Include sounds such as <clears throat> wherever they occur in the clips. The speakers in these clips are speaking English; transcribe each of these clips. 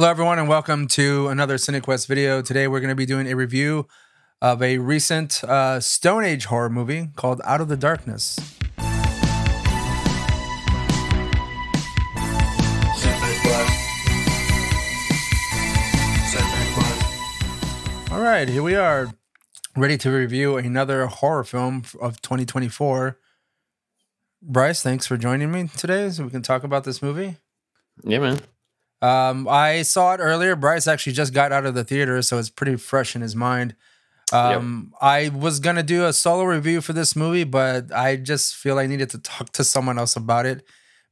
Hello, everyone, and welcome to another CineKuest video. Today, we're going to be doing a review of a recent uh, Stone Age horror movie called Out of the Darkness. All right, here we are, ready to review another horror film of 2024. Bryce, thanks for joining me today so we can talk about this movie. Yeah, man. Um, I saw it earlier. Bryce actually just got out of the theater, so it's pretty fresh in his mind. Um, I was gonna do a solo review for this movie, but I just feel I needed to talk to someone else about it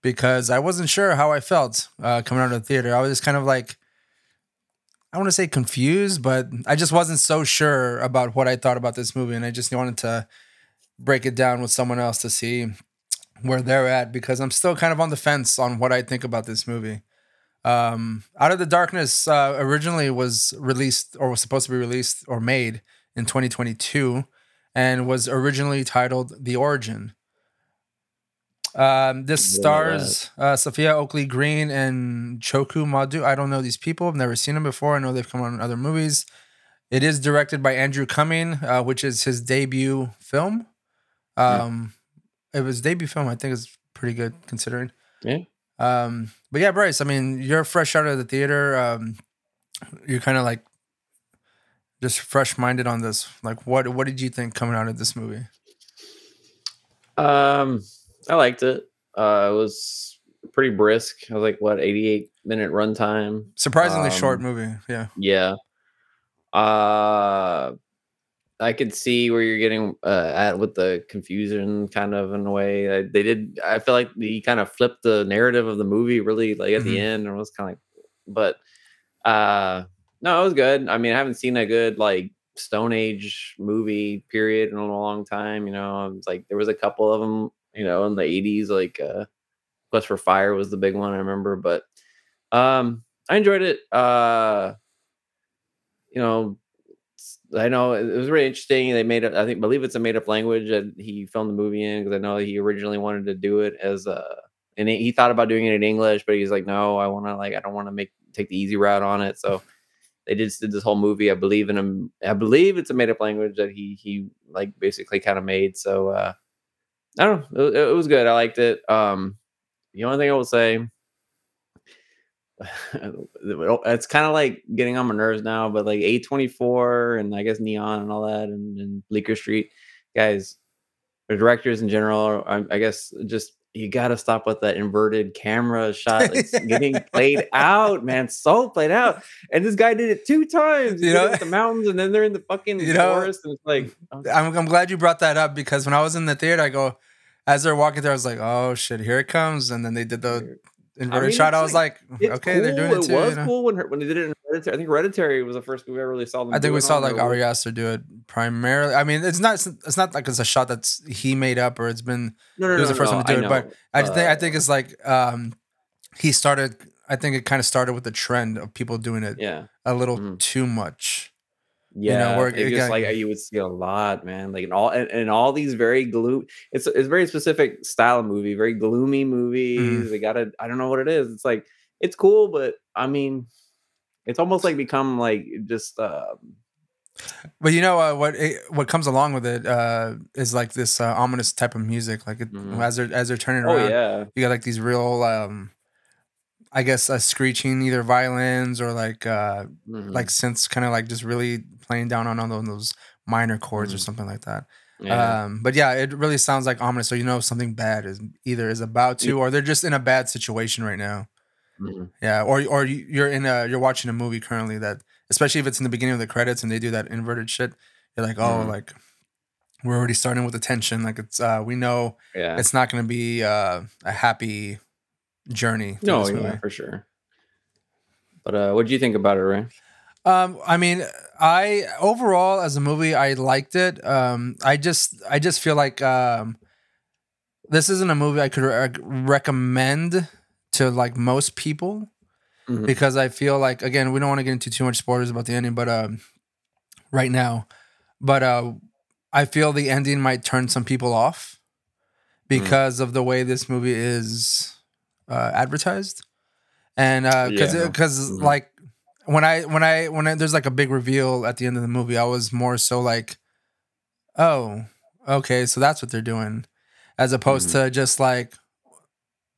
because I wasn't sure how I felt uh, coming out of the theater. I was just kind of like, I want to say confused, but I just wasn't so sure about what I thought about this movie, and I just wanted to break it down with someone else to see where they're at because I'm still kind of on the fence on what I think about this movie. Um, Out of the Darkness uh, originally was released or was supposed to be released or made in 2022 and was originally titled The Origin. Um, this Yeah, stars uh, Safia Oakley Green and Chuku Modu. I don't know these people. I've never seen them before. I know they've come on in other movies. It is directed by Andrew Cumming, uh, which is his debut film. Um, It was debut film. I think is pretty good considering. Yeah. Um, but yeah, Bryce. I mean, you're fresh out of the theater. Um, you're kind of like just fresh minded on this. Like, what what did you think coming out of this movie? Um, I liked it. Uh, it was pretty brisk. I was like, what, 88 minute runtime? Surprisingly short Um, movie. Yeah. Yeah. Uh, I could see where you're getting uh, at with the confusion, kind of in a way. I, they did. I feel like he kind of flipped the narrative of the movie, really, like at Mhm. the end, and was kind of like, but uh, no, it was good. I mean, I haven't seen a good like Stone Age movie period in a long time. You know, it's like there was a couple of them, you know, in the '80s, like uh, Quest for Fire was the big one I remember, but um, I enjoyed it. Uh, you know, I know it was really interesting. They made it. I think believe it's a made up language that he filmed the movie in because I know he originally wanted to do it as a. And he thought about doing it in English, but he's like, no, I want to like I don't want to make take the easy route on it. So they just did this whole movie. I believe in him. I believe it's a made up language that he he like basically kind of made. So uh I don't know. It, it was good. I liked it. Um the only thing I will say <laughs> it's kind of like getting on my nerves now, but like A24 and I guess Neon and all that and, and Bleecker Street, guys, the directors in general, I, I guess just you got to stop with that inverted camera shot. It's <laughs> getting played out, man. So played out. And this guy did it two times. You know, know- the mountains and then they're in the fucking You know, forest. And it's like, okay. I'm, I'm glad you brought that up because when I was in the theater, I go, as they're walking there, I was like, oh shit, here it comes. And then they did the inverted mean, shot. I was like, It's okay, they're doing cool. it too. It was you know? cool when her, when they did it in Hereditary. I think Hereditary was the first movie I really saw them. I think we it saw like Ari Aster do it primarily. I mean, it's not it's not like it's a shot that's he made up or it's been No, no, he was no, the first no, one to do I it, but know. I just think I think it's like um he started I think it kind of started with the trend of people doing it yeah, a little Mhm. too much. Yeah. where it it just got- like you would see a lot, man. Like in all and, and all these very gloom. It's it's a very specific style of movie, very gloomy movies. Mhm. They got to I don't know what it is. It's like it's cool, but I mean, it's almost like become like just um But you know uh, what it, what comes along with it uh is like this uh, ominous type of music like it, Mhm. as they're as they're turning oh around yeah, you got like these real um I guess uh, screeching either violins or like uh Mhm. like synths kind of like just really playing down on, on those minor chords or Mhm. something like that. yeah. Um, but yeah, it really sounds like ominous. So you know something bad is either is about to, or they're just in a bad situation right now. Mhm. Yeah, or or you- you're in a you're watching a movie currently that, especially if it's in the beginning of the credits and they do that inverted shit. You're like, oh, Mhm. like we're already starting with the tension. Like it's uh, we know yeah. it's not going to be uh, a happy journey. No, yeah, for sure. But uh, what do you think about it, Ray? Um, I mean, I overall as a movie, I liked it. Um, I just, I just feel like um, this isn't a movie I could re- recommend to like most people Mhm. because I feel like again, we don't want to get into too much spoilers about the ending, but um, right now, but uh, I feel the ending might turn some people off because of the way this movie is uh, advertised, and because Yeah. because Mhm. like when I when I when I, there's like a big reveal at the end of the movie, I was more so like, oh, okay, so that's what they're doing, as opposed Mhm. to just like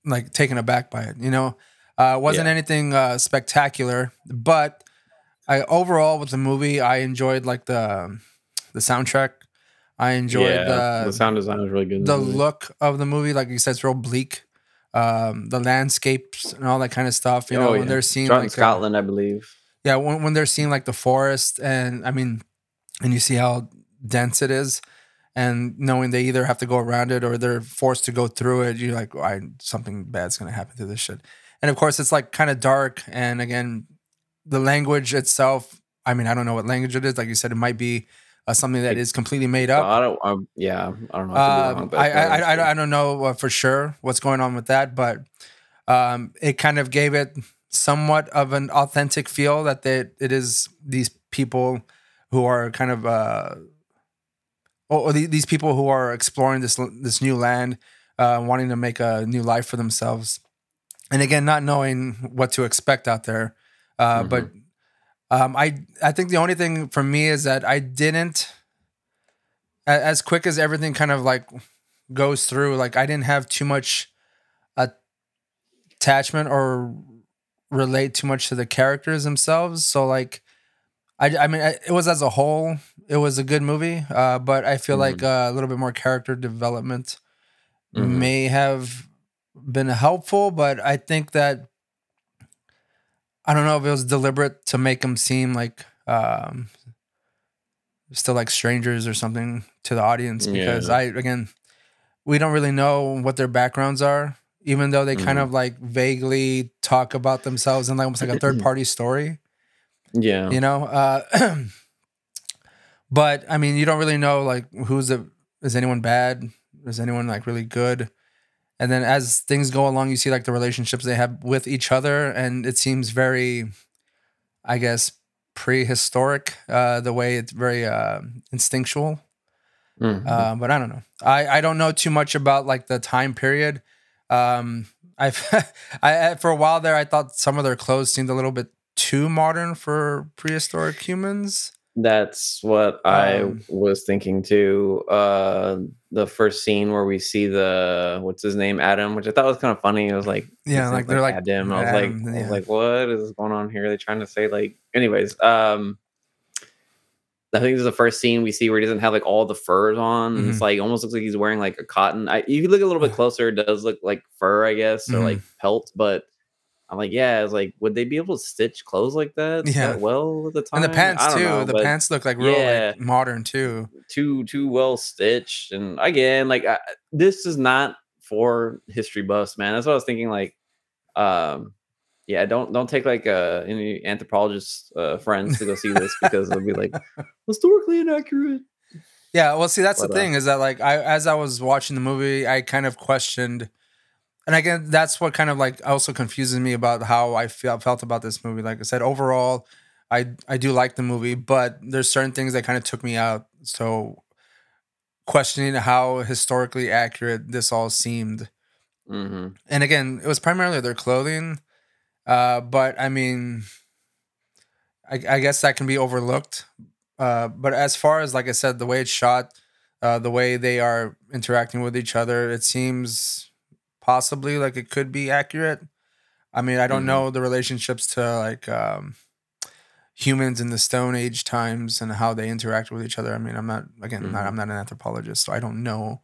like taken aback by it. You know, uh, wasn't Yeah. anything uh, spectacular, but I overall with the movie, I enjoyed like the the soundtrack. I enjoyed yeah, the the sound design was really good. in the look of the movie. Like you said, it's real bleak. Um, the landscapes and all that kind of stuff. You know, Oh, when they're seeing like Scotland, I believe. yeah, when, when they're seeing like the forest and I mean, and you see how dense it is, and knowing they either have to go around it or they're forced to go through it, you're like, I something bad's gonna happen to this shit. And of course, it's like kind of dark. And again, the language itself. I mean, I don't know what language it is. Like you said, it might be uh, something that is completely made up. I don't. Um, yeah, I don't know. I wrong, Um, I, I, I. I don't know uh, for sure what's going on with that, but um, it kind of gave it somewhat of an authentic feel that they, it is these people who are kind of uh, or, or the- these people who are exploring this this new land, uh, wanting to make a new life for themselves, and again, not knowing what to expect out there. Uh, But um, I I think the only thing for me is that I didn't as quick as everything kind of like goes through like i didn't have too much attachment or relate too much to the characters themselves so like i i mean I- it was as a whole it was a good movie uh but i feel like uh, a little bit more character development Mhm. may have been helpful but i think that i don't know if it was deliberate to make them seem like um still like strangers or something to the audience because Yeah. I again we don't really know what their backgrounds are even though they kind Mhm. of like vaguely talk about themselves in like almost like a third <clears throat> party story yeah, you know uh <clears throat> but I mean you don't really know like who's the is anyone bad is anyone like really good and then as things go along you see like the relationships they have with each other and it seems very I guess prehistoric uh the way it's very uh instinctual Mhm. uh, but I don't know. I, I don't know too much about like the time period. Um, I've <laughs> I- for a while there I thought some of their clothes seemed a little bit too modern for prehistoric humans. That's what I Um, was thinking too. Uh, the first scene where we see the what's his name Adam, which I thought was kind of funny. It was like Yeah, like, they're like Adam. I was Adam, like, I was like, what is going on here? Are they trying to say like, anyways. Um, I think this is the first scene we see where he doesn't have like all the furs on. Mm-hmm. it's like almost looks like he's wearing like a cotton. I, if you look a little bit <sighs> closer, it does look like fur, I guess, or like pelt. But I'm like, yeah, it's like, would they be able to stitch clothes like that, Yeah. that well at the time? and the pants too. know, the pants look like real Yeah. like modern too. too too well stitched and again like I, this is not for history buffs man that's what i was thinking like um yeah don't don't take like uh any anthropologist uh friends to go see this because it'll be like <laughs> historically inaccurate Yeah, well, see, that's But, the uh, thing is that like I, as I was watching the movie, I kind of questioned, and again, that's what kind of like also confuses me about how I felt felt about this movie. Like I said, overall, I I do like the movie, but there's certain things that kind of took me out. So questioning how historically accurate this all seemed, hmm and again, it was primarily their clothing, uh, but I mean, I, I guess that can be overlooked. Uh, but as far as like I said, the way it's shot, uh, the way they are interacting with each other, it seems possibly like it could be accurate. I mean, I don't Mhm. know the relationships to like um, humans in the Stone Age times and how they interact with each other. I mean, I'm not again, not, Mhm. I'm not an anthropologist, so I don't know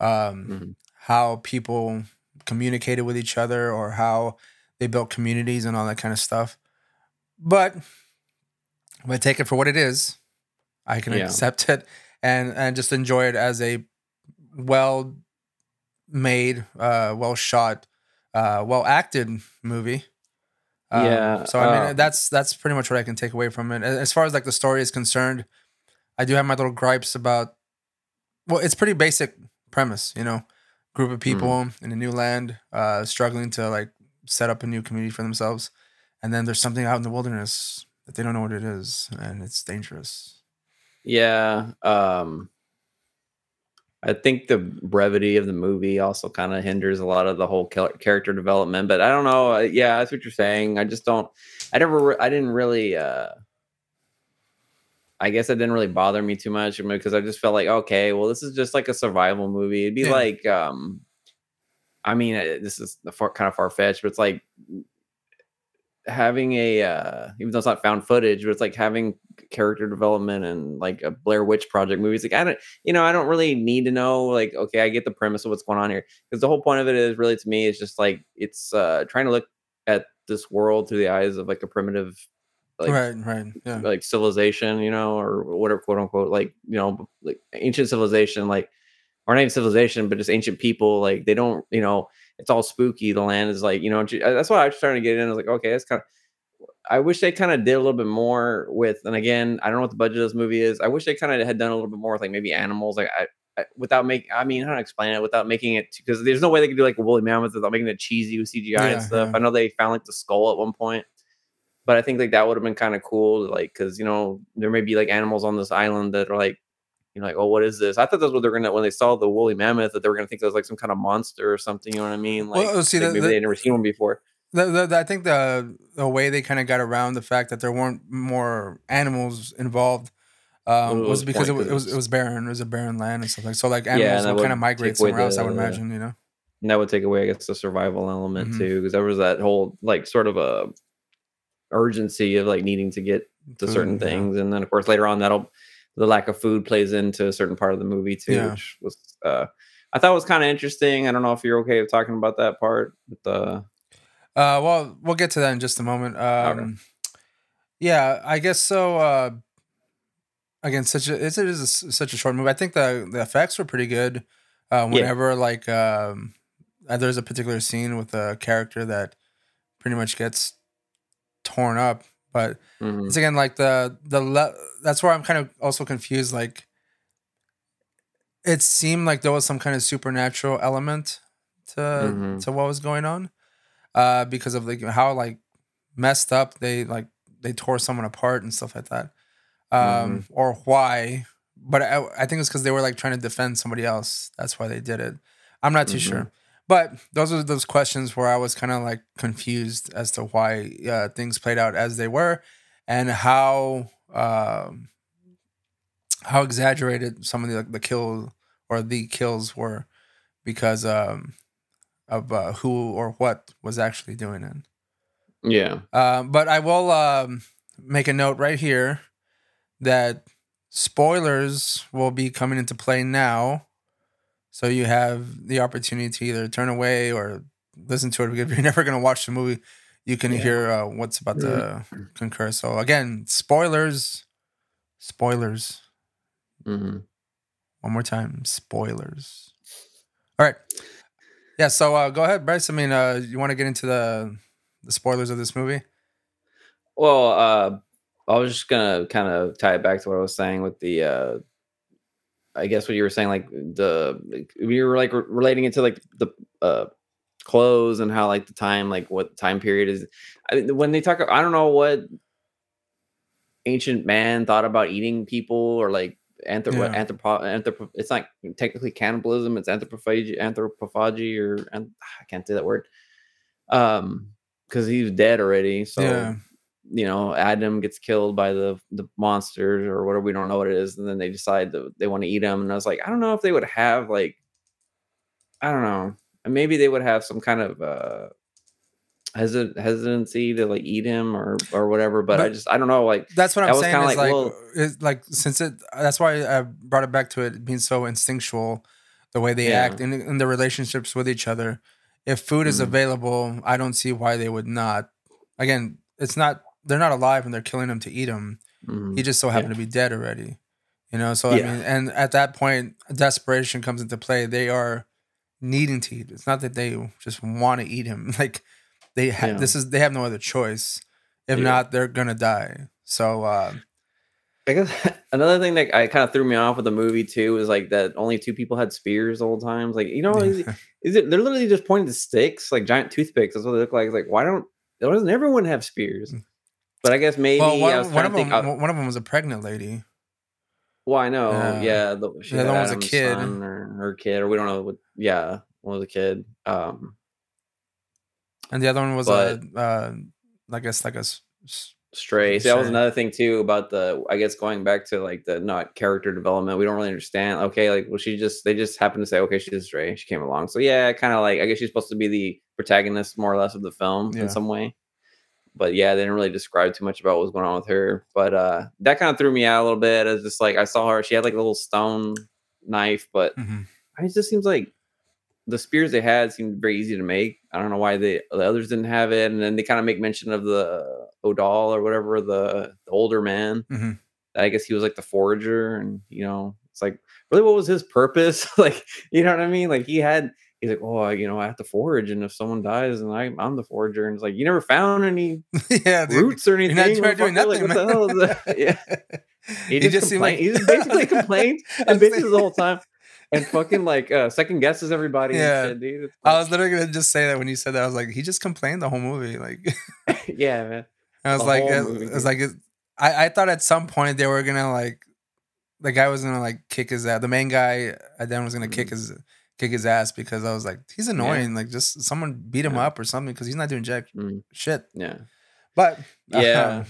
um, Mhm. how people communicated with each other or how they built communities and all that kind of stuff. But if I take it for what it is, I can Yeah. accept it and and just enjoy it as a well made, uh, well shot, uh, well acted movie. Um, Yeah, So I mean, uh, that's that's pretty much what I can take away from it. As far as like the story is concerned, I do have my little gripes about. Well, it's pretty basic premise, you know, group of people in a new land, uh, struggling to like set up a new community for themselves, and then there's something out in the wilderness that they don't know what it is, and it's dangerous. yeah um I think the brevity of the movie also kind of hinders a lot of the whole character development. But I don't know. Yeah, that's what you're saying. I just don't. I never. I didn't really. uh I guess it didn't really bother me too much because I just felt like, okay, well, this is just like a survival movie. It'd be yeah. like, um I mean, this is far, kind of far fetched, but it's like having a uh even though it's not found footage but it's like having character development and like a blair witch project movies like i don't you know i don't really need to know like okay i get the premise of what's going on here. Because the whole point of it is really to me is just like it's uh trying to look at this world through the eyes of like a primitive like right right yeah. like civilization you know or whatever quote unquote like you know like ancient civilization like or not even civilization but just ancient people like they don't you know it's all spooky. The land is like, you know, uh, that's why I was trying to get in. I was like, okay, that's kind of. I wish they kind of did a little bit more with, and again, I don't know what the budget of this movie is. I wish they kind of had done a little bit more with like maybe animals, like I, I without making. I mean, how to explain it without making it because there's no way they could do like a woolly mammoth without making it cheesy with CGI yeah, and stuff. Yeah. I know they found like the skull at one point, but I think like that would have been kind of cool, like because you know there may be like animals on this island that are like you know, like, oh, what is this? I thought that's what they're gonna when they saw the woolly mammoth that they were gonna think that was like some kind of monster or something. You know what I mean? Like, well, see, like maybe they'd never seen one before. The, the, I think the the way they kind of got around the fact that there weren't more animals involved um, was, was because it was, it was, it was barren. It was a barren land and stuff like so. Like animals yeah, would kind of migrate somewhere else. I would imagine, you know. And that would take away, I guess, the survival element mm-hmm. too, because there was that whole like sort of a urgency of like needing to get to certain things, and then of course later on that'll the lack of food plays into a certain part of the movie too, yeah. which was uh, I thought was kind of interesting. I don't know if you're okay with talking about that part, but uh, uh well, we'll get to that in just a moment. Um, okay. yeah, I guess so. Uh, again, such a it is a, such a short movie. I think the the effects were pretty good. Uh, whenever yeah. like um, uh, there's a particular scene with a character that pretty much gets torn up but mm-hmm. it's again like the the le- that's where I'm kind of also confused. Like it seemed like there was some kind of supernatural element to mm-hmm. to what was going on, uh, because of like how like messed up they like they tore someone apart and stuff like that, um, mm-hmm. or why. But I, I think it's because they were like trying to defend somebody else. That's why they did it. I'm not too sure. But those are those questions where I was kind of like confused as to why uh, things played out as they were, and how um, how exaggerated some of the the kill or the kills were because um, of uh, who or what was actually doing it. Yeah. Uh, but I will um, make a note right here that spoilers will be coming into play now so you have the opportunity to either turn away or listen to it. If you're <laughs> never going to watch the movie, you can yeah. hear uh, what's about to concur. So again, spoilers, spoilers. Mm-hmm. One more time, spoilers. All right. Yeah. So uh, go ahead, Bryce. I mean, uh, you want to get into the the spoilers of this movie? Well, uh, I was just gonna kind of tie it back to what I was saying with the uh, I guess what you were saying, like the we were like re- relating it to like the uh, clothes and how like the time, like what time period is. I when they talk, I don't know what ancient man thought about eating people or like anthrop yeah. anthropo anthropo. It's not technically cannibalism. It's anthropophagy, anthropophagy, or I can't say that word. Um, because he's dead already. So yeah you know adam gets killed by the the monsters or whatever we don't know what it is and then they decide that they want to eat him and i was like i don't know if they would have like i don't know maybe they would have some kind of uh hesit- hesitancy to like eat him or or whatever but, but i just i don't know like that's what i'm saying is like, like, well, like since it that's why i brought it back to it being so instinctual the way they yeah. act in, in the relationships with each other if food mm-hmm. is available i don't see why they would not again it's not they're not alive and they're killing him to eat him. Mm-hmm. He just so happened yeah. to be dead already. You know, so yeah. I mean, and at that point, desperation comes into play. They are needing to eat. It's not that they just want to eat him. <laughs> Like they ha- yeah. this is they have no other choice. If not, they're gonna die. So uh, I guess <laughs> another thing that I kind of threw me off with the movie too is like that only two people had spears the whole time. Like you know, is, <laughs> is, it they're literally just pointing to sticks like giant toothpicks? That's what they look like. It's like why don't why doesn't everyone have spears? But I guess maybe well, one, one of them, one of them was a pregnant lady. Well, I know. Uh, yeah, the, she one was a kid. or her kid, or we don't know what. Yeah, one was a kid. Um, and the other one was But- a, uh, I guess like a Stray. See, that was another thing too about the. I guess going back to like the not character development, we don't really understand. Okay, like well, she just they just happened to say, okay, she's a stray. She came along, so yeah, kind of like I guess she's supposed to be the protagonist more or less of the film Yeah. in some way. But yeah, they didn't really describe too much about what was going on with her. But uh that kind of threw me out a little bit. I was just like I saw her, she had like a little stone knife, but Mhm. it just seems like the spears they had seemed very easy to make. I don't know why they the others didn't have it, and then they kind of make mention of the Odal or whatever the, the older man. Mhm. I guess he was like the forager, and you know, it's like really what was his purpose? <laughs> like, you know what I mean? Like he had. He's like, oh, I- you know, I have to forage, and if someone dies, and I, I'm the forager, and it's like, you never found any <laughs> yeah, dude. roots or anything. You're not doing? Like, nothing, what the man. hell is that? <laughs> Yeah, he, He just, complained. he just basically complained <laughs> and bitches like- the whole time, and fucking like uh, second guesses everybody. Yeah. shit, dude. It's I was literally gonna just say that when you said that. I was like, he just complained the whole movie. Like, yeah, man. I was like, it, movie, it was like, it- I, I thought at some point they were gonna like, the guy was gonna like kick his ass. The main guy, I then was gonna kick Mhm. his kick his ass because I was like, he's annoying. Like, just someone beat him Yeah. up or something because he's not doing jack Mm, shit. yeah, But <laughs> Yeah. um,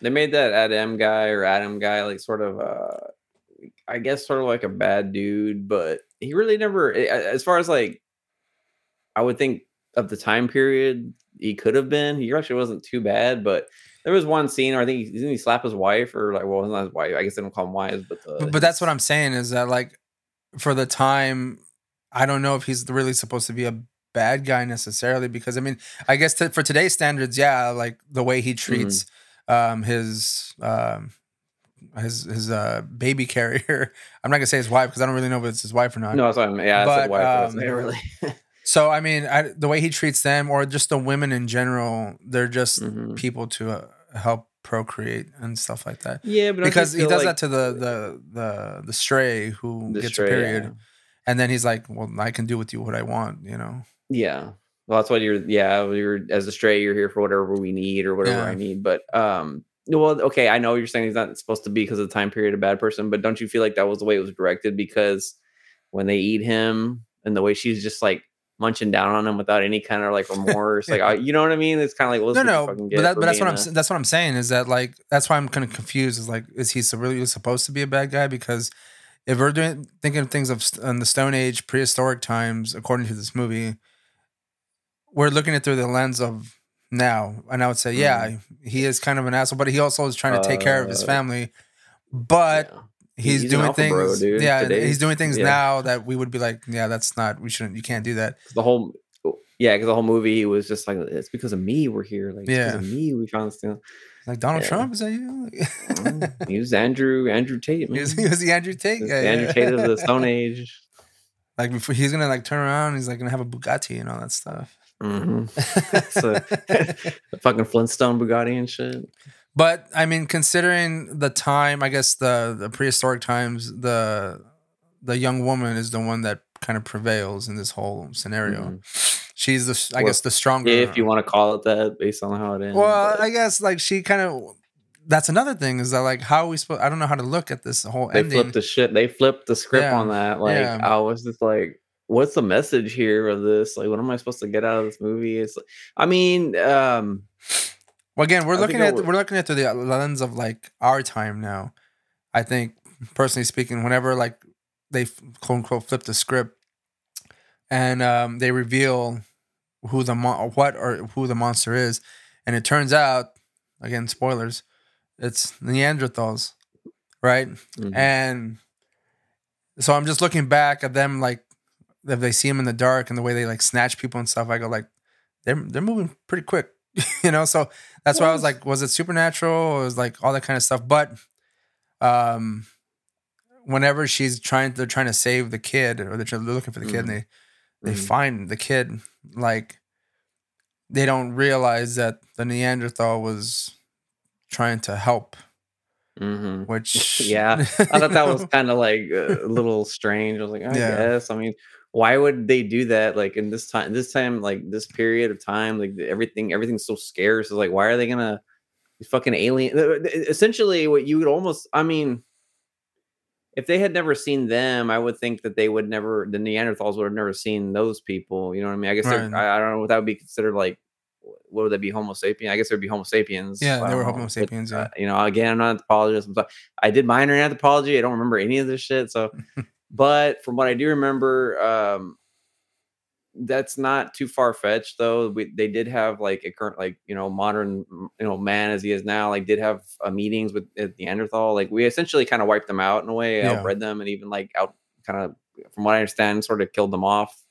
they made that Adam guy or Adam guy like sort of uh, I guess sort of like a bad dude, but he really never. As far as like, I would think of the time period he could have been. He actually wasn't too bad, but. There was one scene where I think he didn't he slap his wife or like well, not his wife. I guess they don't call him wives, but the, but, but that's what I'm saying is that like for the time, I don't know if he's really supposed to be a bad guy necessarily because I mean I guess to, for today's standards, yeah, like the way he treats um his um his his uh baby carrier. <laughs> I'm not gonna say his wife because I don't really know if it's his wife or not. No, that's what I mean. Yeah, But, wife. um, really. <laughs> So I mean, I, the way he treats them, or just the women in general, they're just Mhm. people to uh, help procreate and stuff like that. Yeah, but Because he does like that to the the the the stray who the gets stray, a period, yeah. And then he's like, "Well, I can do with you what I want," you know. Yeah. Well, that's what you're. Yeah, you're as a stray. You're here for whatever we need or whatever Yeah. I need. But um, well, okay, I know you're saying he's not supposed to be because of the time period a bad person, but don't you feel like that was the way it was directed? Because when they eat him and the way she's just like munching down on him without any kind of like remorse, like Yeah. I, <laughs> you know what I mean? It's kind of like well, No, no, but, that, but that's what I'm a- that's what I'm saying is that like that's why I'm kind of confused. Is like, is he really supposed to be a bad guy? Because if we're doing thinking of things of in the Stone Age, prehistoric times, according to this movie, we're looking at through the lens of now, and I would say, yeah, he is kind of an asshole, but he also is trying to take care of his Uh, family. But yeah. he's, he's doing things, bro, dude, yeah, today. he's doing things Yeah. now that we would be like, yeah, that's not, we shouldn't, you can't do that. the whole. Yeah, because the whole movie was just like, it's because of me we're here. Like, Yeah. because of me we found this thing. Like Donald Yeah. Trump, is that you? Mm, he <laughs> was Andrew Andrew Tate. he, was, he was the Andrew Tate guy. the Andrew. Tate of the <laughs> Stone Age. Like before, he's gonna like turn around. He's like gonna have a Bugatti and all that stuff. hmm So, the fucking Flintstone Bugatti and shit. but I mean, considering the time, I guess the the prehistoric times, the the young woman is the one that kind of prevails in this whole scenario. She's the, I guess, the stronger. If you want to call it that, based on how it ends. well, but I guess like she kind of. That's another thing is that like how are we supposed? I don't know how to look at this whole they ending. flipped the shit. They flipped the script Yeah, on that. Like yeah. I was just like, what's the message here of this? Like, what am I supposed to get out of this movie? It's, like, I mean, um, Well, again, we're I looking at we're looking at through the lens of like our time now. I think, personally speaking, whenever like they quote unquote flipped the script and um, they reveal who the mo- what or who the monster is, and it turns out, again, spoilers, it's Neanderthals, right? mhm. And so I'm just looking back at them like if they see them in the dark and the way they like snatch people and stuff, I go like they're they're moving pretty quick. <laughs> you know, so that's why I was like, was it supernatural? Or was like all that kind of stuff. But um whenever she's trying they're trying to save the kid or they're, they're looking for the kid and they they Mhm. find the kid, like they don't realize that the Neanderthal was trying to help, Mhm. <laughs> which Yeah, <laughs> I thought that was kind of like a little strange. I was like, I Yeah. guess. I mean, why would they do that? Like in this time, this time, like this period of time, like everything, everything's so scarce. It's like, why are they gonna fucking alien? Essentially, what you would almost, I mean, if they had never seen them, I would think that they would never the Neanderthals would have never seen those people. You know what I mean? I guess Right. I, I don't know what that would be considered like. What would that be? Homo sapien? I guess there'd be Homo sapiens. Yeah, they were don't Homo know, but, sapiens, yeah. uh, you know, again, I'm not an anthropologist. I'm. I did minor in anthropology. I don't remember any of this shit. So, <laughs> but from what I do remember, um, that's not too far fetched though. We, they did have like a current, like you know, modern, you know, man as he is now, like did have uh, meetings with uh, Neanderthal. Like we essentially kind of wiped them out in a way, Yeah. outbred them, and even like out kind of, from what I understand, sort of killed them off.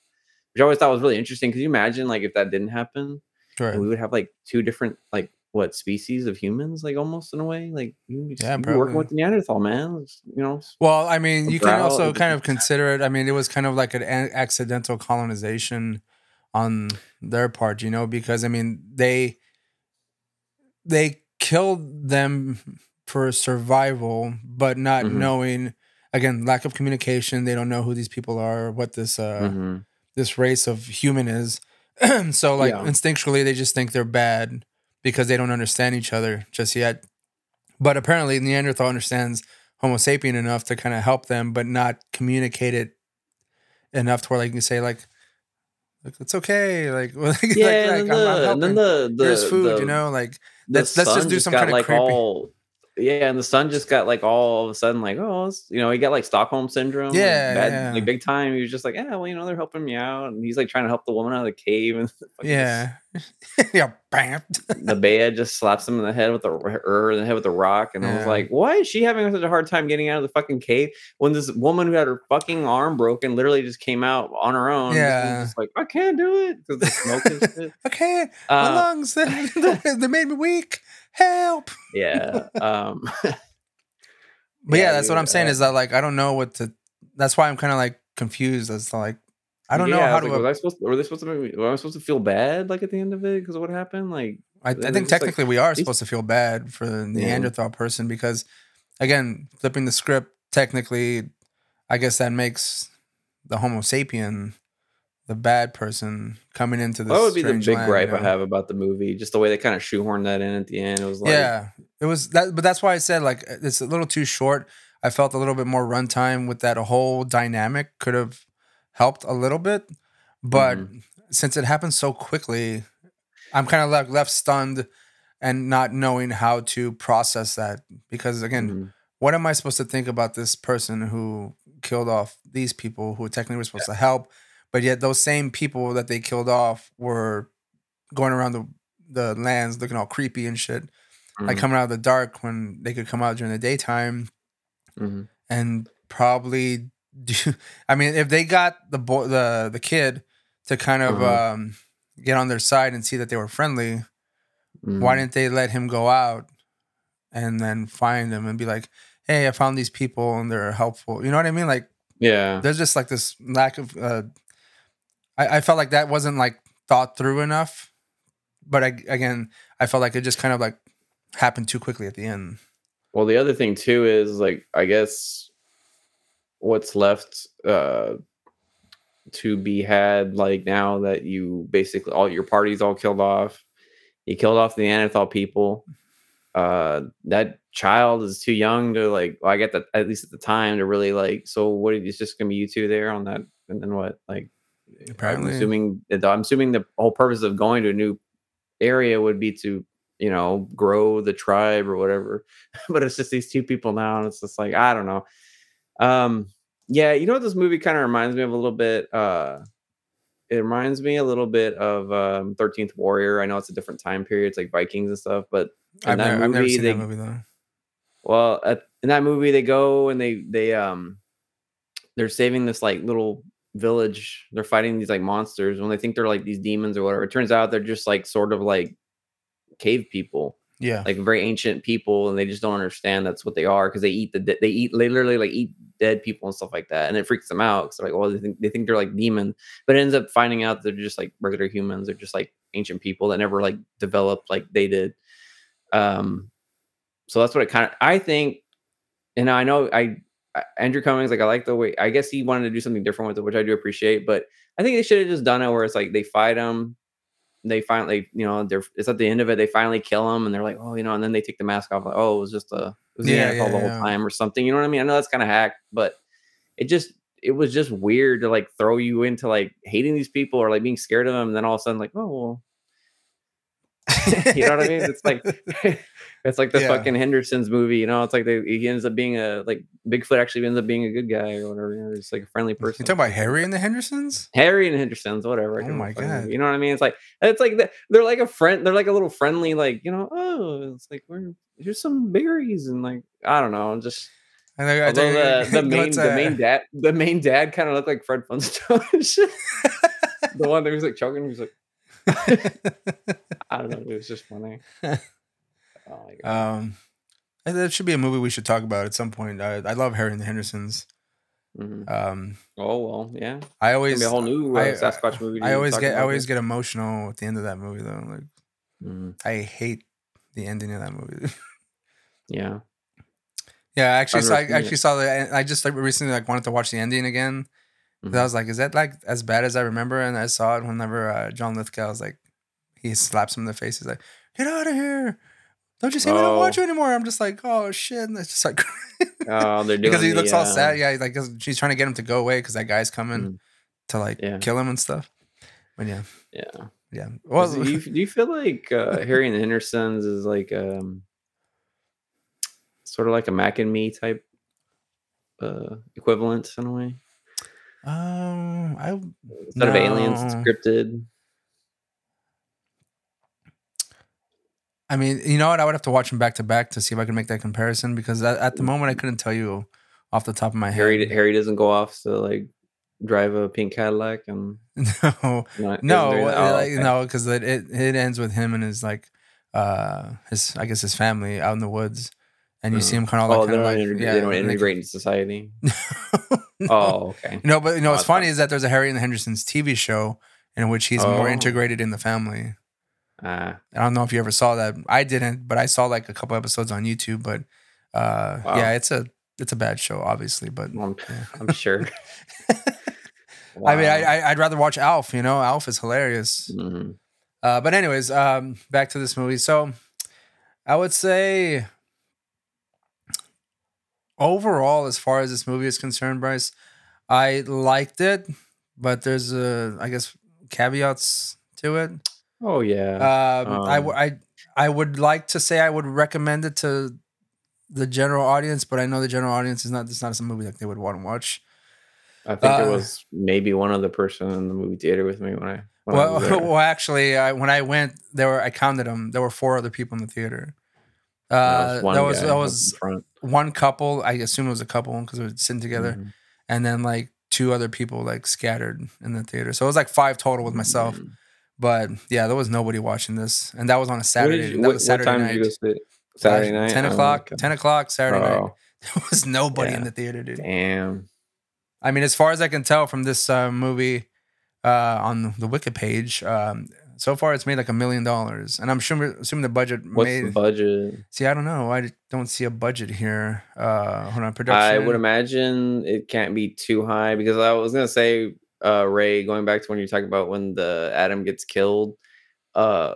Which I always thought was really interesting. Could you imagine like if that didn't happen, Right. we would have like two different like what species of humans, like almost in a way, like you, you Yeah, you'd working with Neanderthal man, you know. Well, I mean, you can also kind of consider it. I mean, it was kind of like an accidental colonization on their part, you know, because I mean, they they killed them for survival, but not Mhm. knowing again, lack of communication. They don't know who these people are, what this uh Mhm. this race of human is. <clears throat> so like Yeah. instinctually they just think they're bad because they don't understand each other just yet. But apparently Neanderthal understands Homo sapien enough to kind of help them, but not communicate it enough to where like you can say like, like it's okay, like, <laughs> like, Yeah, like, like, I'm, I'm the, then helping. the, the Here's food, the- you know, like let's- let's just do some got, kinda like creepy- all yeah, and the son just got like all of a sudden like oh you know he got like Stockholm syndrome like, Yeah, bad- yeah. like big time he was just like yeah well you know they're helping me out and he's like trying to help the woman out of the cave and <laughs> yeah, <laughs> yeah, bam. <laughs> the bed just slaps him in the head with the or in the head with the rock and I was like why is she having such a hard time getting out of the fucking cave when this woman who had her fucking arm broken literally just came out on her own Yeah. just like I can't do it because the smoke shit. okay, my Uh, lungs they, they made me weak. Help. yeah <laughs> um But yeah, Yeah, that's what I'm saying uh, is that like I don't know what to. That's why I'm kind of like confused as to like I don't know Yeah, how was to. like, was I supposed to, were they supposed to make me, was I supposed to feel bad like at the end of it because of what happened? Like, I, I think just like, technically we are supposed to feel bad for the Neanderthal person because, again, flipping the script, technically, I guess that makes the Homo sapien the bad person coming into this. that would be the big land, you gripe I have about the movie. Just the way they kind of shoehorned that in at the end. It was like, yeah, it was that, but that's why I said like it's a little too short. I felt a little bit more runtime with that whole dynamic could have helped a little bit, but Mm-hmm. since it happened so quickly, I'm kind of like left stunned and not knowing how to process that because again, mhm. what am I supposed to think about this person who killed off these people who technically were supposed to help, but yet those same people that they killed off were going around the the lands looking all creepy and shit, like Mhm. coming out of the dark when they could come out during the daytime Mhm. and probably <laughs> do. I mean, if they got the boy, the the kid to kind of Uh-huh. um, get on their side and see that they were friendly, why didn't they let him go out and then find them and be like, "Hey, I found these people and they're helpful." You know what I mean? Like, yeah, there's just like this lack of. Uh, I, I felt like that wasn't like thought through enough, but I, again, I felt like it just kind of like happened too quickly at the end. Well, the other thing too is like I guess what's left uh to be had like now that you basically all your parties all killed off. You killed off the Neanderthal people. Uh that child is too young to like well, I get that at least at the time to really like so what it's just gonna be you two there on that and then what like Apparently. I'm assuming I'm assuming the whole purpose of going to a new area would be to you know grow the tribe or whatever <laughs> but it's just these two people now and it's just like i don't know um yeah you know what this movie kind of reminds me of a little bit uh it reminds me a little bit of um 13th warrior i know it's a different time period it's like vikings and stuff but in I've, that never, I've never movie, seen they- that movie though. well, at, in that movie, they go and they they um they're saving this like little village. They're fighting these like monsters when they think they're like these demons or whatever. It turns out they're just like sort of like cave people, Yeah, like very ancient people, and they just don't understand that's what they are because they eat the de- they eat they literally like eat dead people and stuff like that, and it freaks them out because they're like well they think they think they're like demons, but it ends up finding out they're just like regular humans. They're just like ancient people that never like developed like they did. Um, so that's what it kind of I think, and I know I I- Andrew Cummings like I like the way I guess he wanted to do something different with it, which I do appreciate. But I think they should have just done it where it's like they fight them, they finally, you know, they're it's at the end of it. They finally kill him, and they're like, oh, you know, and then they take the mask off. Like, oh, it was just a, it was Yeah, Neanderthal yeah, the whole yeah. time or something. You know what I mean? I know that's kind of hack, but it just it was just weird to like throw you into like hating these people or like being scared of them, and then all of a sudden like, oh well, <laughs> you know what I mean? It's like <laughs> it's like the Yeah. fucking Henderson's movie, you know. It's like they, he ends up being a like Bigfoot actually ends up being a good guy or whatever. You know, just like a friendly person. You talking about Harry and the Hendersons? Harry and Henderson's, whatever. Oh my God. You know what I mean? It's like it's like the- they're like a friend. They're like a little friendly, like you know. Oh, it's like we're here's some berries and like I don't know, just. I think- I Although think- the, the <laughs> main the uh, main dad the main dad kind of looked like Fred Flintstone. <laughs> the one that was like choking, he was like <laughs> I don't know. It was just funny. Oh my god. um, that should be a movie we should talk about at some point. I, I love Harry and the Hendersons. Mhm. Um, Oh well, yeah. I always, be a whole new uh, I- Sasquatch movie. I always get, I always get emotional at the end of that movie though. Like Mhm. I hate the ending of that movie. <laughs> Yeah. yeah, I actually, saw, I it. actually saw the. I just like recently like wanted to watch the ending again. Mhm. I was like, is that like as bad as I remember? And I saw it whenever uh, John Lithgow was like, he slaps him in the face. He's like, get out of here. Don't you see we don't watch Oh. you anymore? I'm just like, oh shit. And it's just like, <laughs> Oh, they're doing because he the, looks all uh, sad. Yeah, he's like she's trying to get him to go away because that guy's coming Mm. to like Yeah. kill him and stuff. But yeah, Yeah. yeah. Well, do you, do you feel like uh, <laughs> Harry and the Hendersons is like um, sort of like a Mac and Me type uh, equivalent in a way? um, I Instead of aliens, it's No. scripted. I mean, you know what? I would have to watch them back to back to see if I can make that comparison because at, at the moment I couldn't tell you off the top of my head. Harry Harry doesn't go off to like drive a pink Cadillac and <laughs> no, not, no, doesn't do that? Oh, like, okay. no, because it, it it ends with him and his like uh his I guess his family out in the woods, and you see him kind of like, oh, they kinda don't, like yeah, they don't integrate into society. <laughs> No. Oh, okay. No, but you know Oh, what's funny is that there's a Harry and the Hendersons TV show in which he's more Oh. integrated in the family. Ah, I don't know if you ever saw that. I didn't, but I saw like a couple episodes on YouTube. But uh, Wow. yeah, it's a it's a bad show, obviously. But I'm, Yeah. I'm sure. <laughs> I mean, I, I I'd rather watch Alf. You know, Alf is hilarious. Mhm. Uh, but anyways, um, back to this movie. So I would say overall, as far as this movie is concerned, Bryce, I liked it, but there's a I guess caveats to it. Oh yeah. Um, Um, I I would like to say I would recommend it to the general audience, but I know the general audience is not. It's not a movie that they would want to watch. I think there uh, was maybe one other person in the movie theater with me when I. When Well, was <laughs> there. well, actually, I, when I went, there were I counted them. There were four other people in the theater. There Uh, one that was that was one couple. I assume it was a couple because we were sitting together, Mhm. and then like two other people like scattered in the theater. So it was like five total with myself. Mhm. But yeah, there was nobody watching this, and that was on a Saturday. you- that what, was what Saturday time night. did you go see it? Saturday night. Ten Oh, o'clock. Ten o'clock Saturday night. Oh, <laughs> There was nobody in the theater, dude. damn. I mean, as far as I can tell from this uh, movie uh, on the Wiki page, um, so far it's made like a million dollars, and I'm sure assuming the budget What's made. the budget? see, I don't know. I don't see a budget here. Uh, hold on, production. I would imagine it can't be too high because I was gonna say, uh, Ray, going back to when you talk about when the Adam gets killed, uh,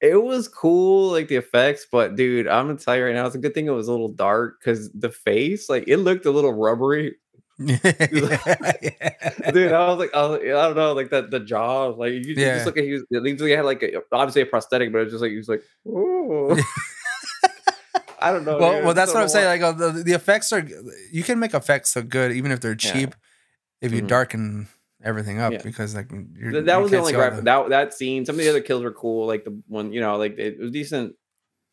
it was cool, like the effects, but dude, I'm gonna tell you right now, it's a good thing it was a little dark because the face, like, it looked a little rubbery. <laughs> Dude, I was like, I, was, I don't know, like that the jaw, like you, Yeah. just look at he was, it like he had like a, obviously a prosthetic, but it was just like he was like, ooh. <laughs> I don't know. well, dude, well, that's just what I'm saying. Like uh, the, the effects are, you can make effects look good even if they're Yeah. If you Mhm. darken everything up Yeah. because like that you was the only see gripe. the- That that scene. Some of the other kills were cool. Like the one, you know, like it was decent,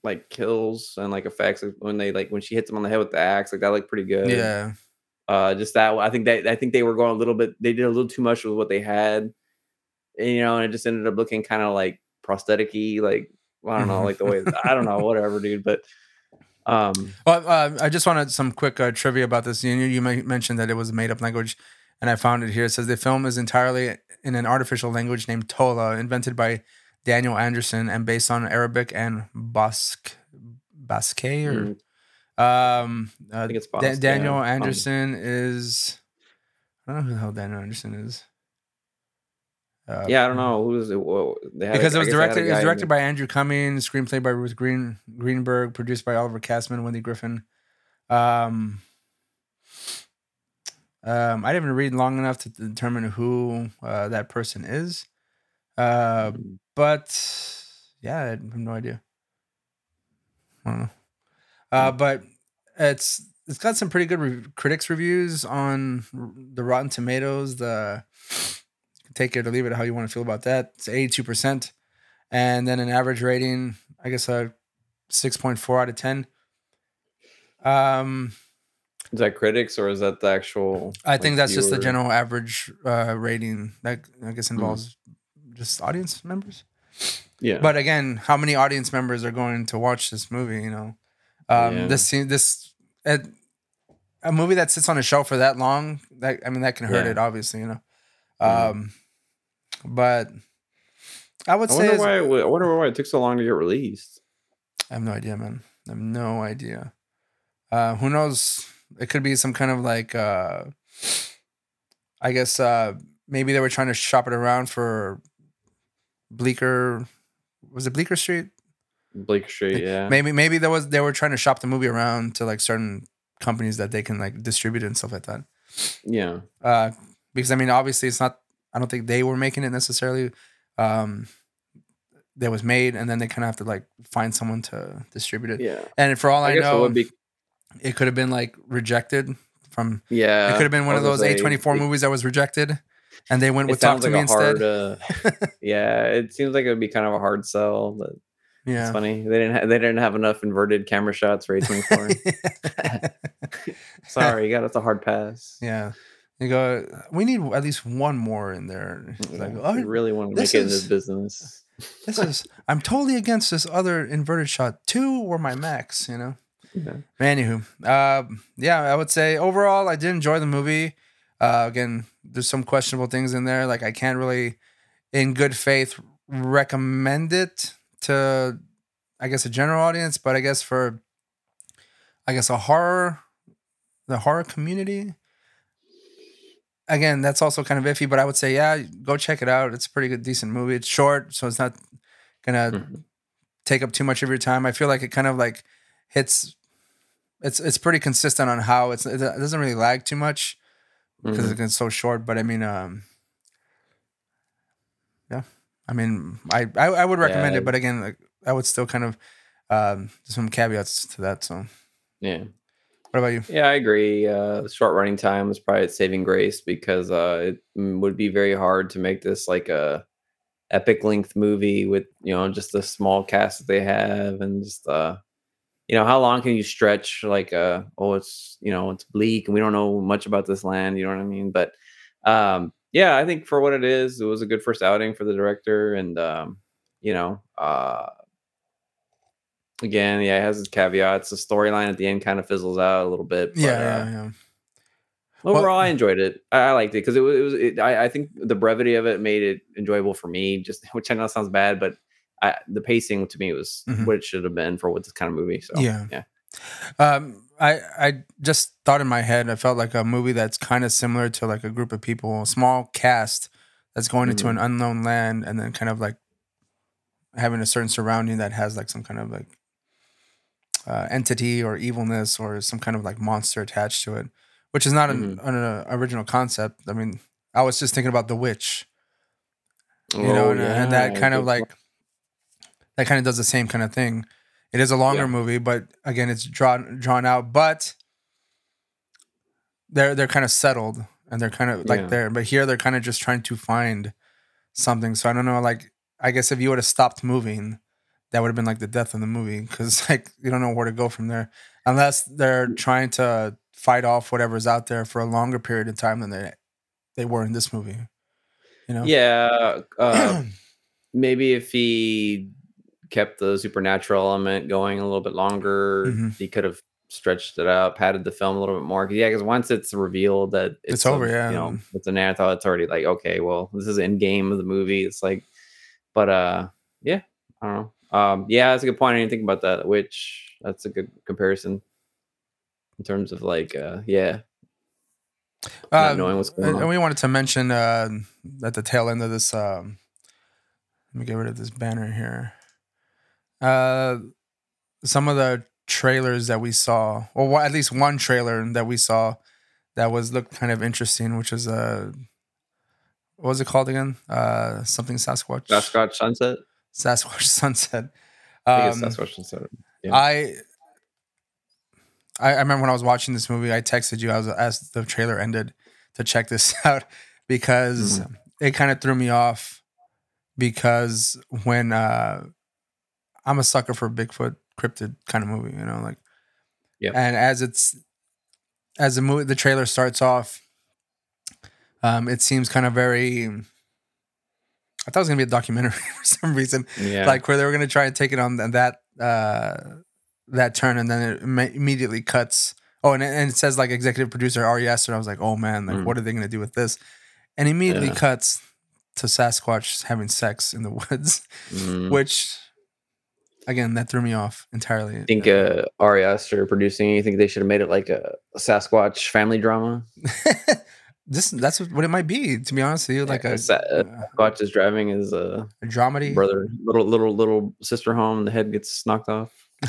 like kills and like effects when they like when she hits him on the head with the axe. Like that looked pretty good. yeah. Uh, just that. I think that I think they were going a little bit. They did a little too much with what they had, and, you know, and it just ended up looking kind of like prosthetic-y, Like I don't know, like the way I don't know, whatever, dude. But um, Well, uh, I just wanted some quick uh, trivia about this. You, you men- mentioned that it was a made up language, and I found it here. It says the film is entirely in an artificial language named Tola, invented by Daniel Anderson and based on Arabic and Basque, Basque or mm, um, uh, I think it's Da- Basque, Daniel yeah. Um, Anderson is. I don't know who the hell Daniel Anderson is. Uh, yeah, I don't know who's it. Well, they had a- because it was guess they had a directed. It was directed by Andrew Cummings, screenplay by Ruth Green Greenberg, produced by Oliver Kassman, Wendy Griffin. Um, um, I didn't even read long enough to determine who uh, that person is. Uh, Mm. but yeah, I have no idea. I don't know. Uh, but it's it's got some pretty good re- critics reviews on the Rotten Tomatoes. The take it or leave it how you want to feel about that. It's eighty two percent, and then an average rating, I guess a six point four out of ten. Um, Is that critics or is that the actual? I like, think that's just the general average uh, rating. That I guess involves just audience members. Yeah, But again, how many audience members are going to watch this movie? You know, um, Yeah. this this it, a movie that sits on a shelf for that long. That I mean, that can hurt Yeah. it. Obviously, you know. Mhm. Um, but I would I say why. it I wonder why it took so long to get released. I have no idea, man. I have no idea. Uh, who knows? It could be some kind of like, uh, I guess uh, maybe they were trying to shop it around for Bleecker. Was it Bleecker Street? Bleecker Street, yeah. Maybe maybe there was they were trying to shop the movie around to like certain companies that they can like distribute it and stuff like that. Yeah, Uh, because I mean, obviously, it's not. I don't think they were making it necessarily. Um, that was made, and then they kind of have to like find someone to distribute it. yeah. And for all I, I know, it would be. It could have been like rejected from. Yeah, it could have been one of those A twenty four movies that was rejected, and they went with Talk to like Me instead. hard. Uh, <laughs> yeah, it seems like it would be kind of a hard sell, but yeah. it's funny they didn't. Ha- they didn't have enough inverted camera shots for A twenty four. <laughs> <laughs> Sorry, you got us a hard pass. yeah. You go. We need at least one more in there. It's like, Yeah, oh, really want to make it in this business. this is. I'm totally against this other inverted shot. Two were my max. You know. Yeah. Anywho, uh, yeah, I would say overall I did enjoy the movie. Uh, again, there's some questionable things in there. Like I can't really, in good faith, recommend it to, I guess, a general audience. But I guess for, I guess a horror, the horror community. Again, that's also kind of iffy. But I would say, yeah, go check it out. It's a pretty good, decent movie. It's short, so it's not gonna Mhm. take up too much of your time. I feel like it kind of like hits. It's it's pretty consistent on how it's it doesn't really lag too much because Mhm. it's so short. But I mean, um, yeah, I mean, I I, I would recommend Yeah. it, but again, like I would still kind of um some caveats to that. So, Yeah. what about you? Yeah, I agree. Uh, short running time is probably saving grace because uh, it would be very hard to make this like a epic length movie with you know just the small cast that they have and just uh you know how long can you stretch like uh oh it's you know it's bleak and we don't know much about this land you know what i mean but um yeah i think for what it is it was a good first outing for the director and um you know uh again yeah it has its caveats the storyline at the end kind of fizzles out a little bit but, Yeah, uh, yeah, yeah. Well- Overall, I enjoyed it. I, I liked it because it was. It was it, I, I think the brevity of it made it enjoyable for me. Just <laughs> which I know sounds bad, but I, the pacing to me was Mhm. what it should have been for what this kind of movie. So Yeah. yeah, Um, I I just thought in my head, I felt like a movie that's kind of similar to like a group of people, a small cast that's going into an unknown land, and then kind of like having a certain surrounding that has like some kind of like uh, entity or evilness or some kind of like monster attached to it, which is not an, an, uh, original concept. I mean, I was just thinking about The Witch, you know, Oh, and, and that kind of like that kind of does the same kind of thing. It is a longer Yeah. movie, but again, it's drawn drawn out. But they're they're kind of settled and they're kind of like Yeah. there. But here, they're kind of just trying to find something. So I don't know. Like, I guess if you would have stopped moving, that would have been like the death of the movie because <laughs> like you don't know where to go from there unless they're trying to fight off whatever's out there for a longer period of time than they they were in this movie. You know? yeah. Uh, <clears throat> maybe if he kept the supernatural element going a little bit longer, Mhm. he could have stretched it out, padded the film a little bit more. Yeah, because once it's revealed that It's of, over, yeah. You know, it's an Neanderthal, it's already like, okay, well, this is end game of the movie. It's like, but uh, yeah, I don't know. Um, yeah, that's a good point. I didn't think about that. Which that's a good comparison in terms of like, uh, yeah, not knowing what's going and on. and we wanted to mention uh, at the tail end of this. Um, let me get rid of this banner here. Uh, some of the trailers that we saw, or at least one trailer that we saw that was looked kind of interesting, which was uh, what was it called again? Uh, something Sasquatch. Sasquatch Sunset. Sasquatch <laughs> Sunset. I Um, it's Sasquatch Sunset. Yeah. I I I remember when I was watching this movie, I texted you. I was as the trailer ended to check this <laughs> out because Mm-hmm. it kind of threw me off because when uh I'm a sucker for Bigfoot cryptid kind of movie, you know, like Yeah. And as it's as the movie the trailer starts off, um, it seems kind of very I thought it was gonna be a documentary <laughs> for some reason yeah. like where they were going to try and take it on th- that uh that turn and then it imme- immediately cuts oh and, it- and it says like executive producer Ari Aster and I was like oh man like Mm. what are they going to do with this and immediately Yeah. cuts to Sasquatch having sex in the <laughs> woods Mhm. which again that threw me off entirely I think uh, Ari Aster producing. You think they should have made it like a, a Sasquatch family drama? <laughs> this that's what it might be to be honest with you like Yeah, a, Sa- uh, Sasquatch is driving his uh, a dramedy brother, little little little sister home. The head gets knocked off. <laughs>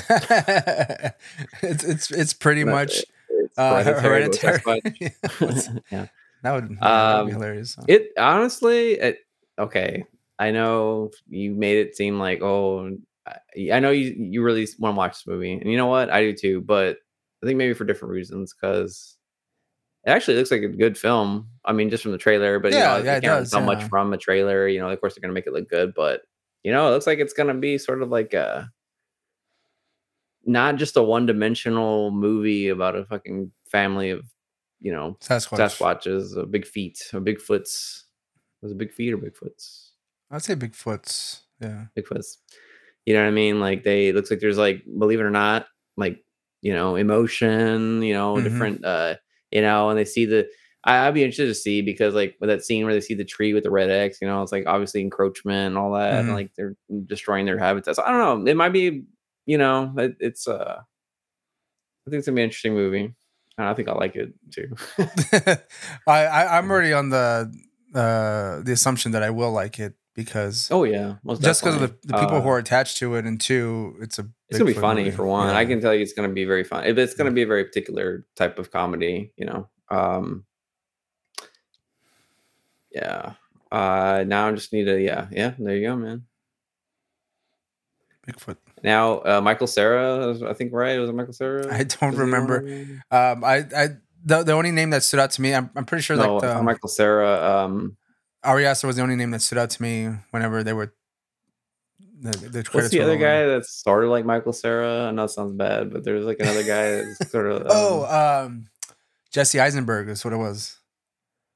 it's it's it's pretty But much It's uh, hereditary hereditary. <laughs> Yeah. That would, that would be Um, hilarious. so. It honestly, it, okay. I know you made it seem like oh, I, know you you really want to watch this movie, and you know what, I do too. But I think maybe for different reasons because it actually looks like a good film. I mean, just from the trailer, but Yeah, you know, yeah, you can't does, tell much from a trailer. You know, of course they're gonna make it look good, but you know, it looks like it's gonna be sort of like a not just a one-dimensional movie about a fucking family of you know Sasquatch. Sasquatches, a big feet, or Bigfoots. Was it big feet or Bigfoots? I'd say Bigfoot's. Yeah. Bigfoots. You know what I mean? Like they looks like there's like, believe it or not, like, you know, emotion, you know, Mhm. different uh, you know, and they see the I, I'd be interested to see because like with that scene where they see the tree with the red X, you know, it's like obviously encroachment and all that, Mhm. and like they're destroying their habitats. I don't know. It might be, you know, it, it's uh I think it's gonna be an interesting movie. And I think I like it too. <laughs> I, I I'm <laughs> already on the uh the assumption that I will like it because Oh yeah, just because of the, the people who Uh, are attached to it, and two, it's a it's gonna be funny movie. for one. I can tell you, it's gonna be very fun. It's gonna be a very particular type of comedy, you know. Um, yeah. Uh, now I just need to, yeah, yeah. There you go, man. Bigfoot. Now, uh, Michael Cera, I think right. Was it Michael Cera? I don't Was remember. Um, I I the, the only name that stood out to me, I'm I'm pretty sure No, like the Michael Cera. Um, Ari Aster was the only name that stood out to me whenever they were the, the what's the other rolling. guy that's sort of like Michael Cera? I know it sounds bad, but there's like another guy that's sort of. <laughs> Um, Oh, um, Jesse Eisenberg is what it was.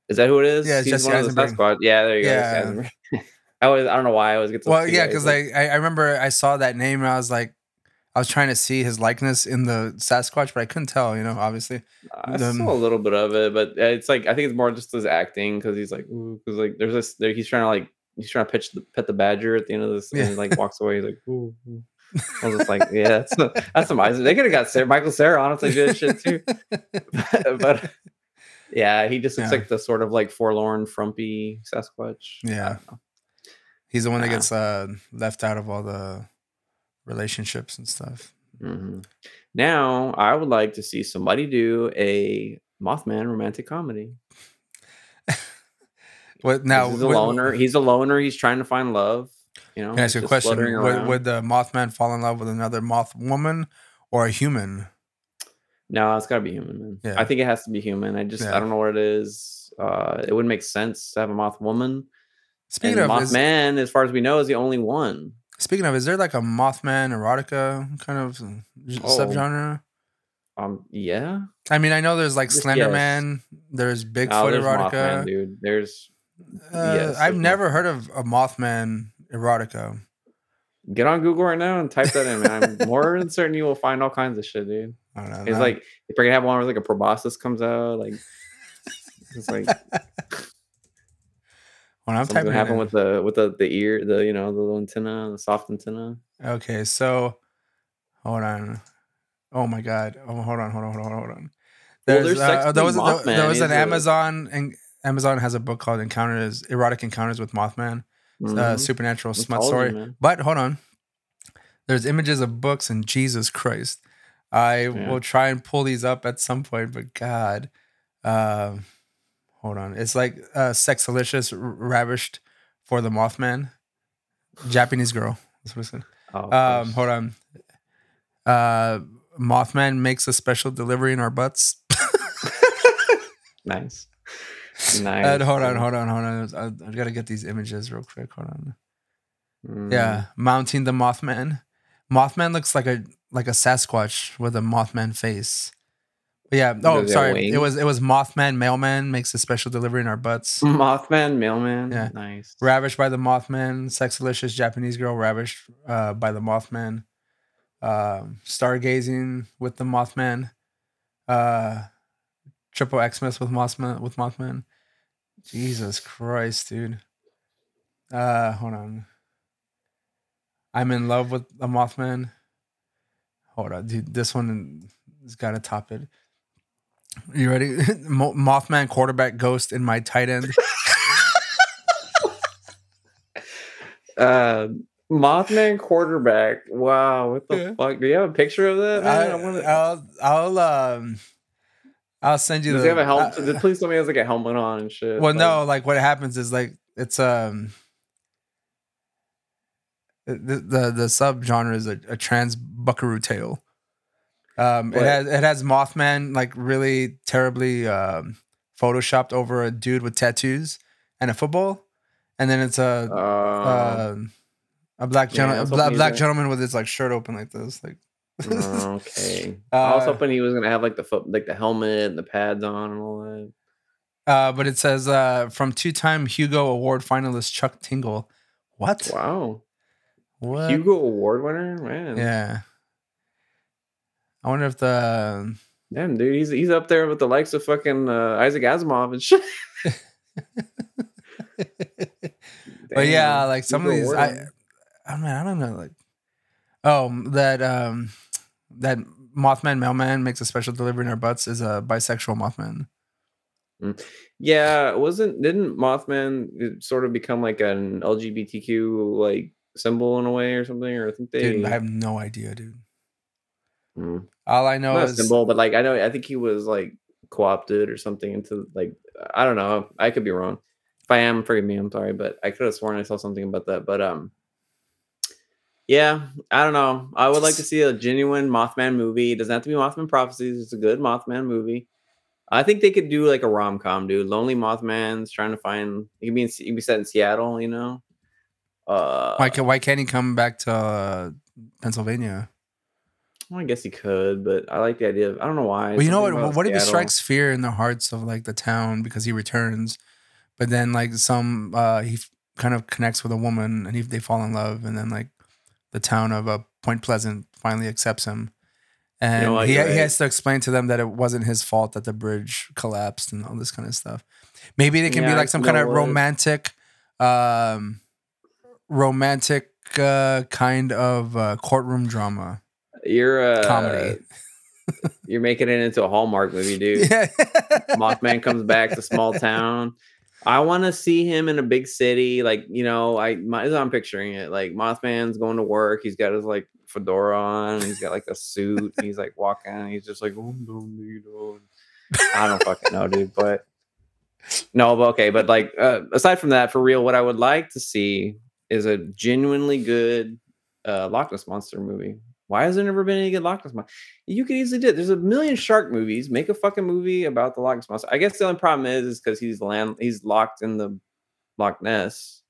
Is that who it is? Yeah, He's Jesse the Eisenberg. Sasquatch. Yeah, there you go. Yeah. Eisenberg. <laughs> I was I don't know why I always get Well, yeah, because like I, I remember I saw that name and I was like, I was trying to see his likeness in the Sasquatch, but I couldn't tell. You know, obviously. I the- saw a little bit of it, but it's like I think it's more just his acting because he's like, because like there's this, there, he's trying to like he's trying to pitch the pet the badger at the end of this, and he like walks away. He's like, ooh. ooh. I was just like, <laughs> yeah, that's that's amazing. They could have got Cera, Michael Cera they did shit too, <laughs> <laughs> but yeah, he just looks Yeah. like the sort of like forlorn, frumpy Sasquatch. Yeah. He's the one that gets uh, left out of all the relationships and stuff. Mhm. Now, I would like to see somebody do a Mothman romantic comedy. <laughs> What now? he's a would- loner. He's a loner. He's trying to find love. You know, Can I ask you a question? Would, would the Mothman fall in love with another moth woman or a human? no, it's got to be human, man. Yeah. I think it has to be human. I just Yeah. I don't know what it is. Uh, it wouldn't make sense to have a moth woman. Speaking and of, is, Mothman, as far as we know, is the only one. Speaking of, is there like a Mothman erotica kind of Oh. subgenre? Um, yeah. I mean, I know there's like Slenderman, yes. There's Bigfoot Oh, there's erotica. Mothman, dude. There's Uh, Yes, I've there's never heard of a Mothman erotica. get on Google right now and type that in, man. I'm more than certain you will find all kinds of shit, dude. I don't know. It's like if you're gonna have one where like a proboscis comes out, like it's like <laughs> when I'm something's typing happen in. with the with the the ear, the you know the little antenna, the soft antenna. Okay, so hold on. Oh my god. Oh, hold on, hold on, hold on, hold on. There's, there's uh, there was there, Mothman there was an Amazon and Amazon has a book called Encounters Erotic Encounters with Mothman. It's a Mhm. supernatural I smut story. man. But hold on. There's images of books and Jesus Christ. I Yeah. will try and pull these up at some point, but God. Um hold on. It's like uh sex delicious ravished for the Mothman. Japanese girl. That's what it said. Oh, Um hold on. Uh Mothman makes a special delivery in our butts. nice. <laughs> Nice. And hold on, hold on, hold on. I, I gotta get these images real quick. Hold on. Mm. Yeah, mounting the Mothman. Mothman looks like a like a Sasquatch with a Mothman face. But yeah. Oh, Does it have sorry. It was it was Mothman mailman makes a special delivery in our butts. Mothman, mailman. Yeah. Nice. Ravished by the Mothman. Sexalicious Japanese girl ravished uh, by the Mothman. Um, stargazing with the Mothman. Uh, triple Xmas with Mothman with Mothman. Jesus Christ, dude. Uh, hold on. I'm in love with the Mothman. Hold on, dude. This one has got to top it. You ready? <laughs> Mothman quarterback ghost in my tight end. Uh, <laughs> <laughs> Mothman quarterback. Wow, what the Yeah. fuck? Do you have a picture of that? Man? I, I, wanna, I'll I'll um I'll send you does the he have a helmet? uh, Please tell me he has like a helmet on and shit. well like- no like what happens is like it's um the the, the subgenre is a, a trans buckaroo tale. Um it has it has Mothman like really terribly um photoshopped over a dude with tattoos and a football. And then it's a Uh, uh, a black gentleman a black, black gentleman with his like shirt open like this like <laughs> okay. I was Uh, hoping he was gonna have like the foot, like the helmet and the pads on and all that. Uh, but it says uh, from two-time Hugo Award finalist Chuck Tingle. What? Wow, What? Hugo Award winner, man. Yeah. I wonder if the Damn, dude, he's he's up there with the likes of fucking uh, Isaac Asimov and shit. <laughs> but yeah, like some of these, I. I mean, I don't know, like, oh, that um, that Mothman mailman makes a special delivery in our butts is a bisexual Mothman. Yeah, wasn't didn't Mothman sort of become like an LGBTQ like symbol in a way or something? Or I think they Dude, I have no idea, dude. Mm. All I know not is symbol, but like I know I think he was like co-opted or something into like I don't know. I could be wrong. If I am, forgive me. I'm sorry, but I could have sworn I saw something about that. But um, yeah, I don't know. I would like to see a genuine Mothman movie. It doesn't have to be Mothman Prophecies. It's a good Mothman movie. I think they could do like a rom com, dude. Lonely Mothman's trying to find. He could be in, he could be set in Seattle, you know. Uh, why, ca- why can't he come back to uh, Pennsylvania? Well, I guess he could, but I like the idea of. I don't know why. Well, you know what? What if he strikes fear in the hearts of like the town because he returns, but then like some uh he f- kind of connects with a woman and he, they fall in love, and then like the town of uh, Point Pleasant finally accepts him, and he you're he right. has to explain to them that it wasn't his fault that the bridge collapsed and all this kind of stuff. Maybe they can be like some kind of romantic, um, romantic uh kind of uh, courtroom drama You're uh, comedy. <laughs> You're making it into a Hallmark movie, dude. <laughs> yeah. Mothman comes back to small <laughs> town. I want to see him in a big city, like you know, I my, I'm picturing it. Like Mothman's going to work. He's got his like fedora on. He's got like a suit. and he's like walking. He's just like, oh, no, no. I don't fucking know, dude. But no, but okay. But like, uh, aside from that, for real, what I would like to see is a genuinely good uh, Loch Ness monster movie. Why has there never been any good Loch Ness monster? You could easily do it. There's a million shark movies. Make a fucking movie about the Loch Ness monster. I guess the only problem is is because he's land he's locked in the Loch Ness.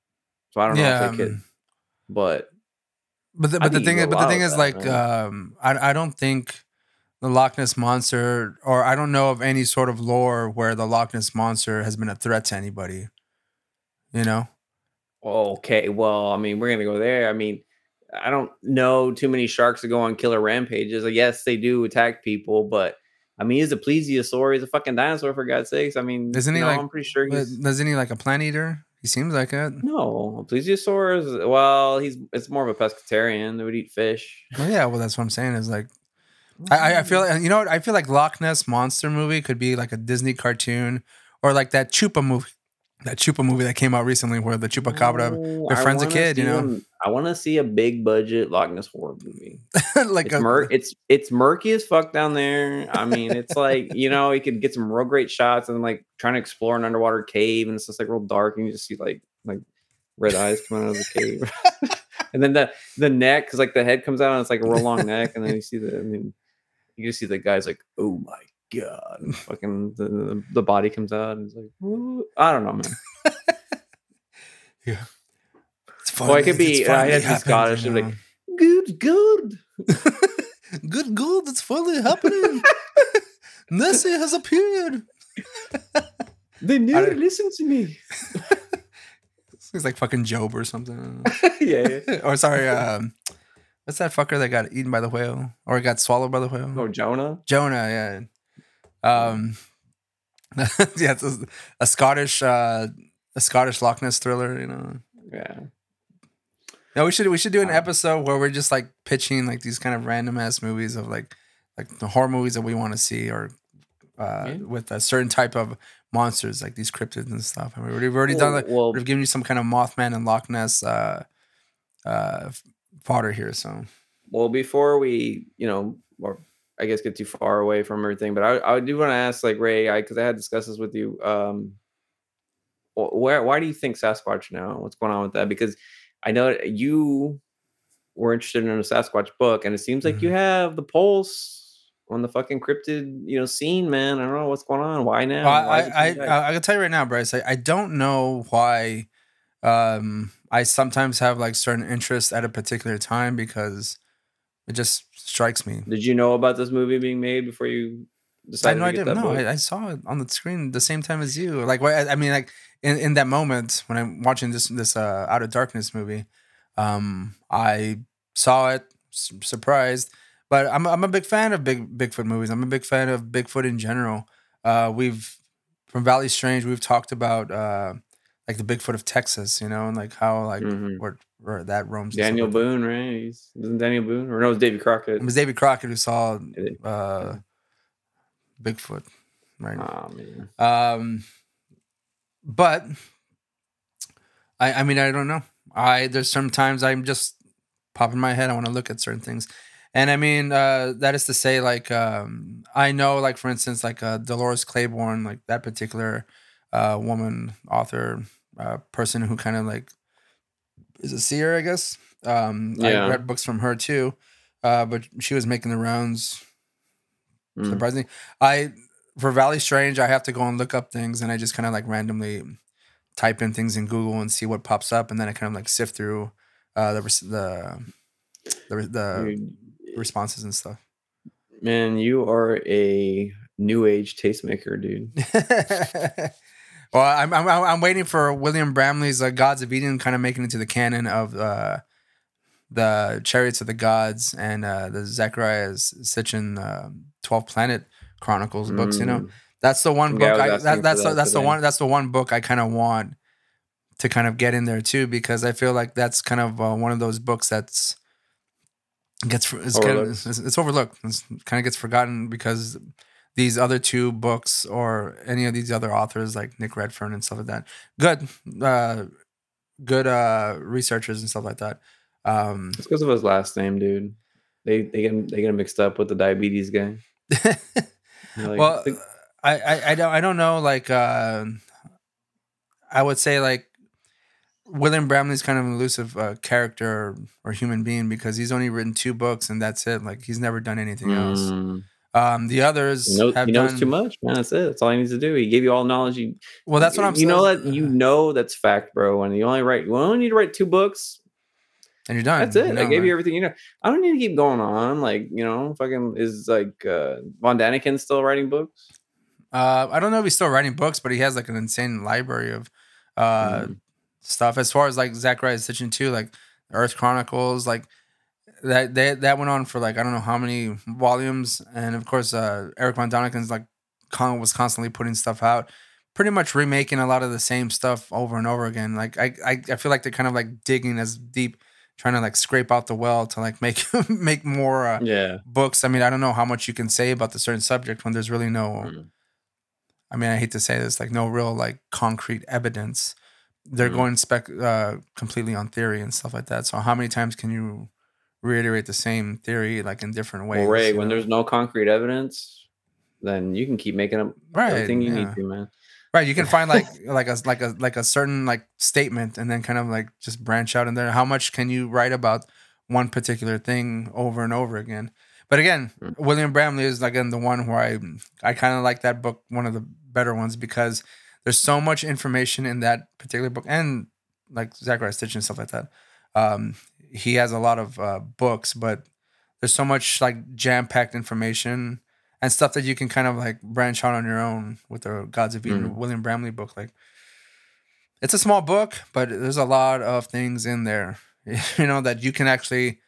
So I don't know Yeah, if they could. um, But But the, but the thing is, but the thing is, that, like, man. um, I I don't think the Loch Ness monster, or I don't know of any sort of lore where the Loch Ness monster has been a threat to anybody. You know, okay, well, I mean, we're gonna go there. I mean, I don't know too many sharks that go on killer rampages. Like, yes, they do attack people, but I mean, he's a plesiosaur. He's a fucking dinosaur for God's sakes. I mean, Isn't he know, like- I'm pretty sure he's isn't he like a plant eater? He seems like it. no a plesiosaur is well, he's it's more of a pescatarian. They would eat fish. Well, yeah, well, that's what I'm saying. Is like, I, I feel you know what I feel like Loch Ness monster movie could be like a Disney cartoon or like that Chupa movie, that Chupa movie that came out recently where the Chupacabra Oh, befriends a kid. You know, them- I want to see a big budget Loch Ness horror movie. <laughs> like It's, a, mur- it's it's murky as fuck down there. I mean, it's like you know, you could get some real great shots and like trying to explore an underwater cave, and it's just like real dark, and you just see like like red eyes coming out of the cave, <laughs> and then the the neck, because like the head comes out and it's like a real long neck, and then <laughs> you see the, I mean, you just see the guy's like, oh my god, and fucking the, the the body comes out, and it's like, "What?" I don't know, man. <laughs> Yeah, it's Well, it could be- it's uh, finally to be happened, Scottish, you it'd be know. Good, <laughs> good. Good, good. It's finally happening. <laughs> Nessie has appeared. They never never listen to me. He's like fucking Job or something. yeah, yeah. or sorry, um, what's that fucker that got eaten by the whale or got swallowed by the whale? Oh, Jonah. Jonah, yeah. Um, <laughs> yeah, it's a, a Scottish, uh, a Scottish Loch Ness thriller. You know. Yeah. No, we should we should do an Um, episode where we're just like pitching like these kind of random ass movies of like like the horror movies that we want to see or uh, Yeah. with a certain type of monsters like these cryptids and stuff. And we already, we've already done like well, we've given you some kind of Mothman and Loch Ness uh, uh, fodder here. So well, before we, you know, or I guess get too far away from everything, but I, I do want to ask, like Ray, I because I had discussed this with you. Um, where, why do you think Sasquatch now? What's going on with that? Because I know you were interested in a Sasquatch book, and it seems like you Mm-hmm. have the pulse on the fucking cryptid, you know, scene, man. I don't know what's going on. Why now? Well, Why I I, I. I can tell you right now, Bryce. I, I don't know why. Um, I sometimes have like certain interests at a particular time because it just strikes me. Did you know about this movie being made before you I decided I get did. that No. I, I saw it on the screen the same time as you. Like, what- I mean, like in, in that moment when I'm watching this this uh, Out of Darkness movie, um, I saw it, surprised. But I'm I'm a big fan of big Bigfoot movies. I'm a big fan of Bigfoot in general. Uh, we've from Valley Strange, we've talked about uh, like the Bigfoot of Texas, you know, and like how like Mhm. where, where that roams. Daniel that. Boone, right? He's, isn't Daniel Boone? Or no, It was David Crockett. It was David Crockett who saw uh, Bigfoot, right? Oh, man. Um, but I, I mean, I don't know. I there's sometimes I'm just popping my head. I want to look at certain things, and I mean, uh, that is to say, like, um, I know, like, for instance, like uh, Dolores Claiborne, like that particular uh, woman, author, uh, person who kind of like is a seer, I guess. Um, Yeah. I read books from her too, uh, but she was making the rounds Mm. surprisingly i for valley strange i have to go and look up things and i just kind of like randomly type in things in google and see what pops up and then i kind of like sift through uh the the the, the Dude, responses and stuff man, you are a new age tastemaker, dude. <laughs> well I'm, I'm i'm waiting for william bramley's uh, gods of eden kind of making it to the canon of uh the chariots of the gods and uh the zecharia sitchin uh 12 planet chronicles books you know Mm. That's the one book. was I, that, that's the, that that's the one. That's the one book I kind of want to kind of get in there too, because I feel like that's kind of uh, one of those books that's gets it's, kind of, Overlooked. it's, it's overlooked. It's kind of gets forgotten because these other two books or any of these other authors like Nick Redfern and stuff like that, good, uh, good uh, researchers and stuff like that. Um, It's because of his last name, dude. They they get him, they get him mixed up with the diabetes guy. <laughs> Like, well, "The- I, I I don't I don't know. Like, uh, I would say like William Bramley's kind of an elusive uh, character or, or human being because he's only written two books and that's it. Like, he's never done anything else. Um, the others he, knows, have he knows done too much, man. That's it. That's all he needs to do. He gave you all knowledge. You, Well, that's what I'm. You know saying. that you know that's fact, bro. And you only write you only need to write two books. and you're done. That's it. you I gave like- you everything you know. I don't need to keep going on. Like, you know, fucking is like uh Von Daniken still writing books? Uh, I don't know if he's still writing books, but he has like an insane library of uh, Mm. stuff. As far as like Zecharia Sitchin too, like Earth Chronicles, like that they, that went on for like I don't know how many volumes, and of course uh, Eric Von Daniken's like con- was constantly putting stuff out, pretty much remaking a lot of the same stuff over and over again. Like I I, I feel like they're kind of like digging as deep trying to like scrape out the well to like <laughs> make make more uh, Yeah. books. I mean, I don't know how much you can say about the certain subject when there's really no. Mm. I mean, I hate to say this, like no real like concrete evidence. They're Mhm. going spec uh, completely on theory and stuff like that. So how many times can you reiterate the same theory like in different ways? Well, Ray, when know? there's no concrete evidence, then you can keep making up right, everything you yeah. need to, man. Right, you can find like <laughs> like a like a like a certain like statement and then kind of like just branch out in there. How much can you write about one particular thing over and over again? But again, Mm. William Bramley is again the one where I I kind of like that book, one of the better ones because there's so much information in that particular book and like Zecharia Sitchin stuff like that. Um, he has a lot of uh, books, but there's so much like jam packed information and stuff that you can kind of like branch out on your own with the Gods of Eden Mhm. William Bramley book. Like, it's a small book, but there's a lot of things in there, <laughs> you know, that you can actually.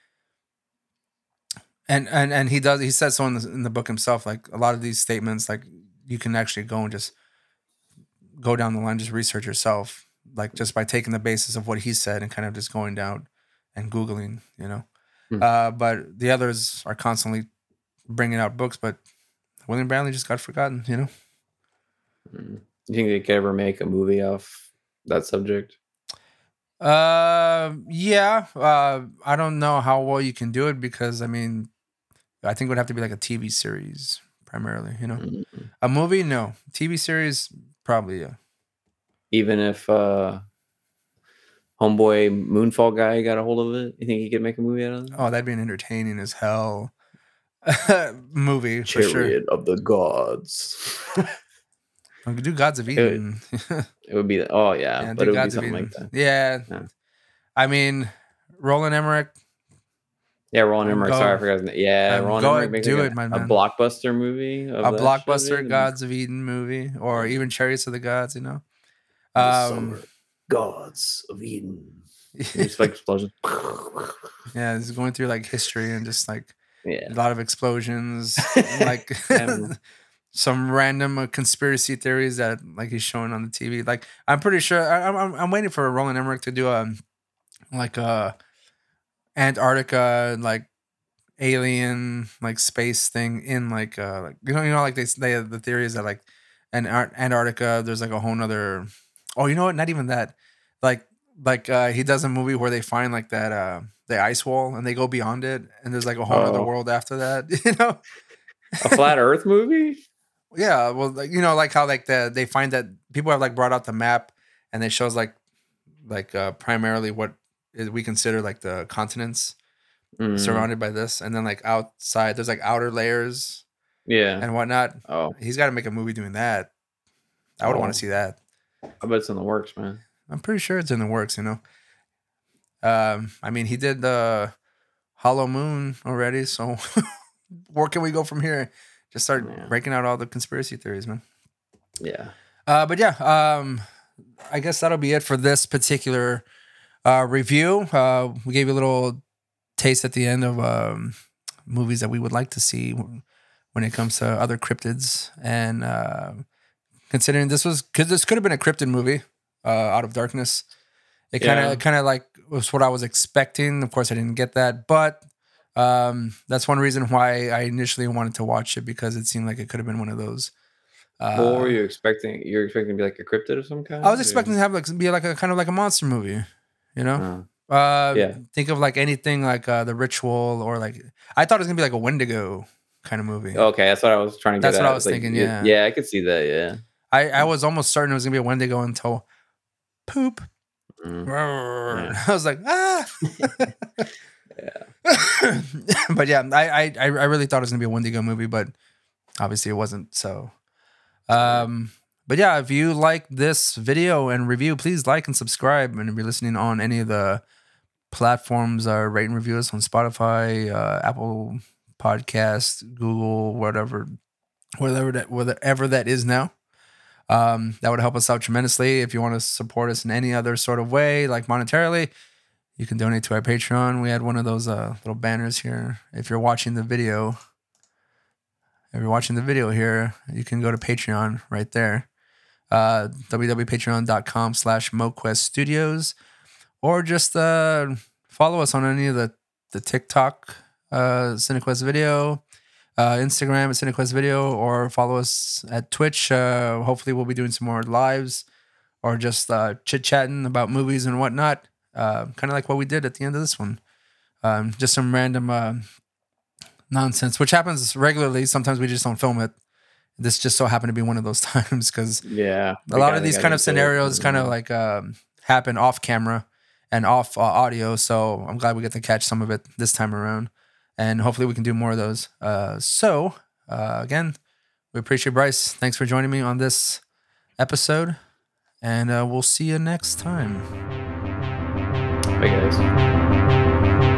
And and and he does. He says so in the in the book himself. Like a lot of these statements, like you can actually go and just go down the line, just research yourself, like just by taking the basis of what he said and kind of just going down and googling, you know. Hmm. Uh, but the others are constantly bringing out books, but William Bramley just got forgotten, you know. Mm. You think they could ever make a movie off that subject? Uh, yeah. Uh, I don't know how well you can do it because I mean, I think it would have to be like a TV series primarily, you know. Mm. A movie, no. TV series, probably yeah. Even if uh homeboy Moonfall guy got a hold of it, you think he could make a movie out of it? Oh, that'd be an entertaining as hell <laughs> movie for sure. Chariot of the Gods. <laughs> We could do Gods of Eden. <laughs> it would be oh yeah, Yeah, but it would be Gods something like that. Yeah. Yeah. I mean, Roland Emmerich. Yeah, Roland Emmerich. Go- sorry, I forgot his name. Yeah, um, Roland Emmerich makes do like it, my a, a blockbuster movie. Of a blockbuster. Gods of Eden movie, or even Chariots of the Gods, you know. Um, Gods of Eden. <laughs> Just like explosions. yeah, it's going through like history and just like yeah. a lot of explosions, <laughs> like <laughs> some random uh, conspiracy theories that like he's showing on the TV. Like I'm pretty sure I, I'm I'm waiting for Roland Emmerich to do a like a Antarctica like alien like space thing in like uh like you know you know like they they the theory is that like in Antarctica there's like a whole nother oh you know what not even that like like uh he does a movie where they find like that uh the ice wall and they go beyond it and there's like a whole other Oh. world after that <laughs> you know a flat Earth movie. yeah, well, like, you know, like how like the they find that people have like brought out the map and it shows like like uh primarily what is we consider like the continents Mm, surrounded by this, and then like outside there's like outer layers yeah. and whatnot. Oh, He's got to make a movie doing that. I would want Oh. to see that. I bet it's in the works, man. I'm pretty sure it's in the works. You know. Um, I mean, he did the Hollow Moon already, so <laughs> where can we go from here? Just start Yeah. breaking out all the conspiracy theories, man. Yeah. Uh, but yeah, um, I guess that'll be it for this particular uh, review. Uh, we gave you a little taste at the end of um, movies that we would like to see when it comes to other cryptids, and uh, considering this was because this could have been a cryptid movie, uh, Out of Darkness. It kind of Yeah. kind of like was what I was expecting. Of course, I didn't get that, but um, that's one reason why I initially wanted to watch it because it seemed like it could have been one of those. Uh, what were you expecting? You're expecting to be like a cryptid of some kind? I was or- expecting to have like be like a kind of like a monster movie, you know. Uh, Uh, Yeah. Think of like anything like uh, the Ritual or like I thought it was gonna be like a Wendigo kind of movie. okay, that's what I was trying to get. That's what at. I was Like, thinking, yeah. Yeah, I could see that. Yeah. I I was almost certain it was gonna be a Wendigo until poop. Mm. <laughs> I was like ah. Yeah. <laughs> <laughs> but yeah, I, I I I really thought it was gonna be a Wendigo movie, but obviously it wasn't. So, um, but yeah, if you like this video and review, please like and subscribe. And if you're listening on any of the platforms, uh, rate and review us on Spotify, uh, Apple Podcast, Google, whatever, whatever that whatever that is now. Um, that would help us out tremendously. If you want to support us in any other sort of way, like monetarily, you can donate to our Patreon. We had one of those uh, little banners here. If you're watching the video, if you're watching the video here, you can go to Patreon right there. Uh, www.patreon.com slash MoQuest Studios. Or just uh, follow us on any of the the TikTok uh, CineKuest video, uh, Instagram at CineKuest video, or follow us at Twitch. Uh, hopefully, we'll be doing some more lives or just uh, chit chatting about movies and whatnot. Uh, kind of like what we did at the end of this one. Um, just some random uh, nonsense, which happens regularly. Sometimes we just don't film it. This just so happened to be one of those <laughs> times because Yeah. a lot of these kind of scenarios kind of like um, happen off camera and off uh, audio. So I'm glad we get to catch some of it this time around, and hopefully we can do more of those. Uh, so uh, again, we appreciate Bryce. Thanks for joining me on this episode, and uh, we'll see you next time. Bye, guys.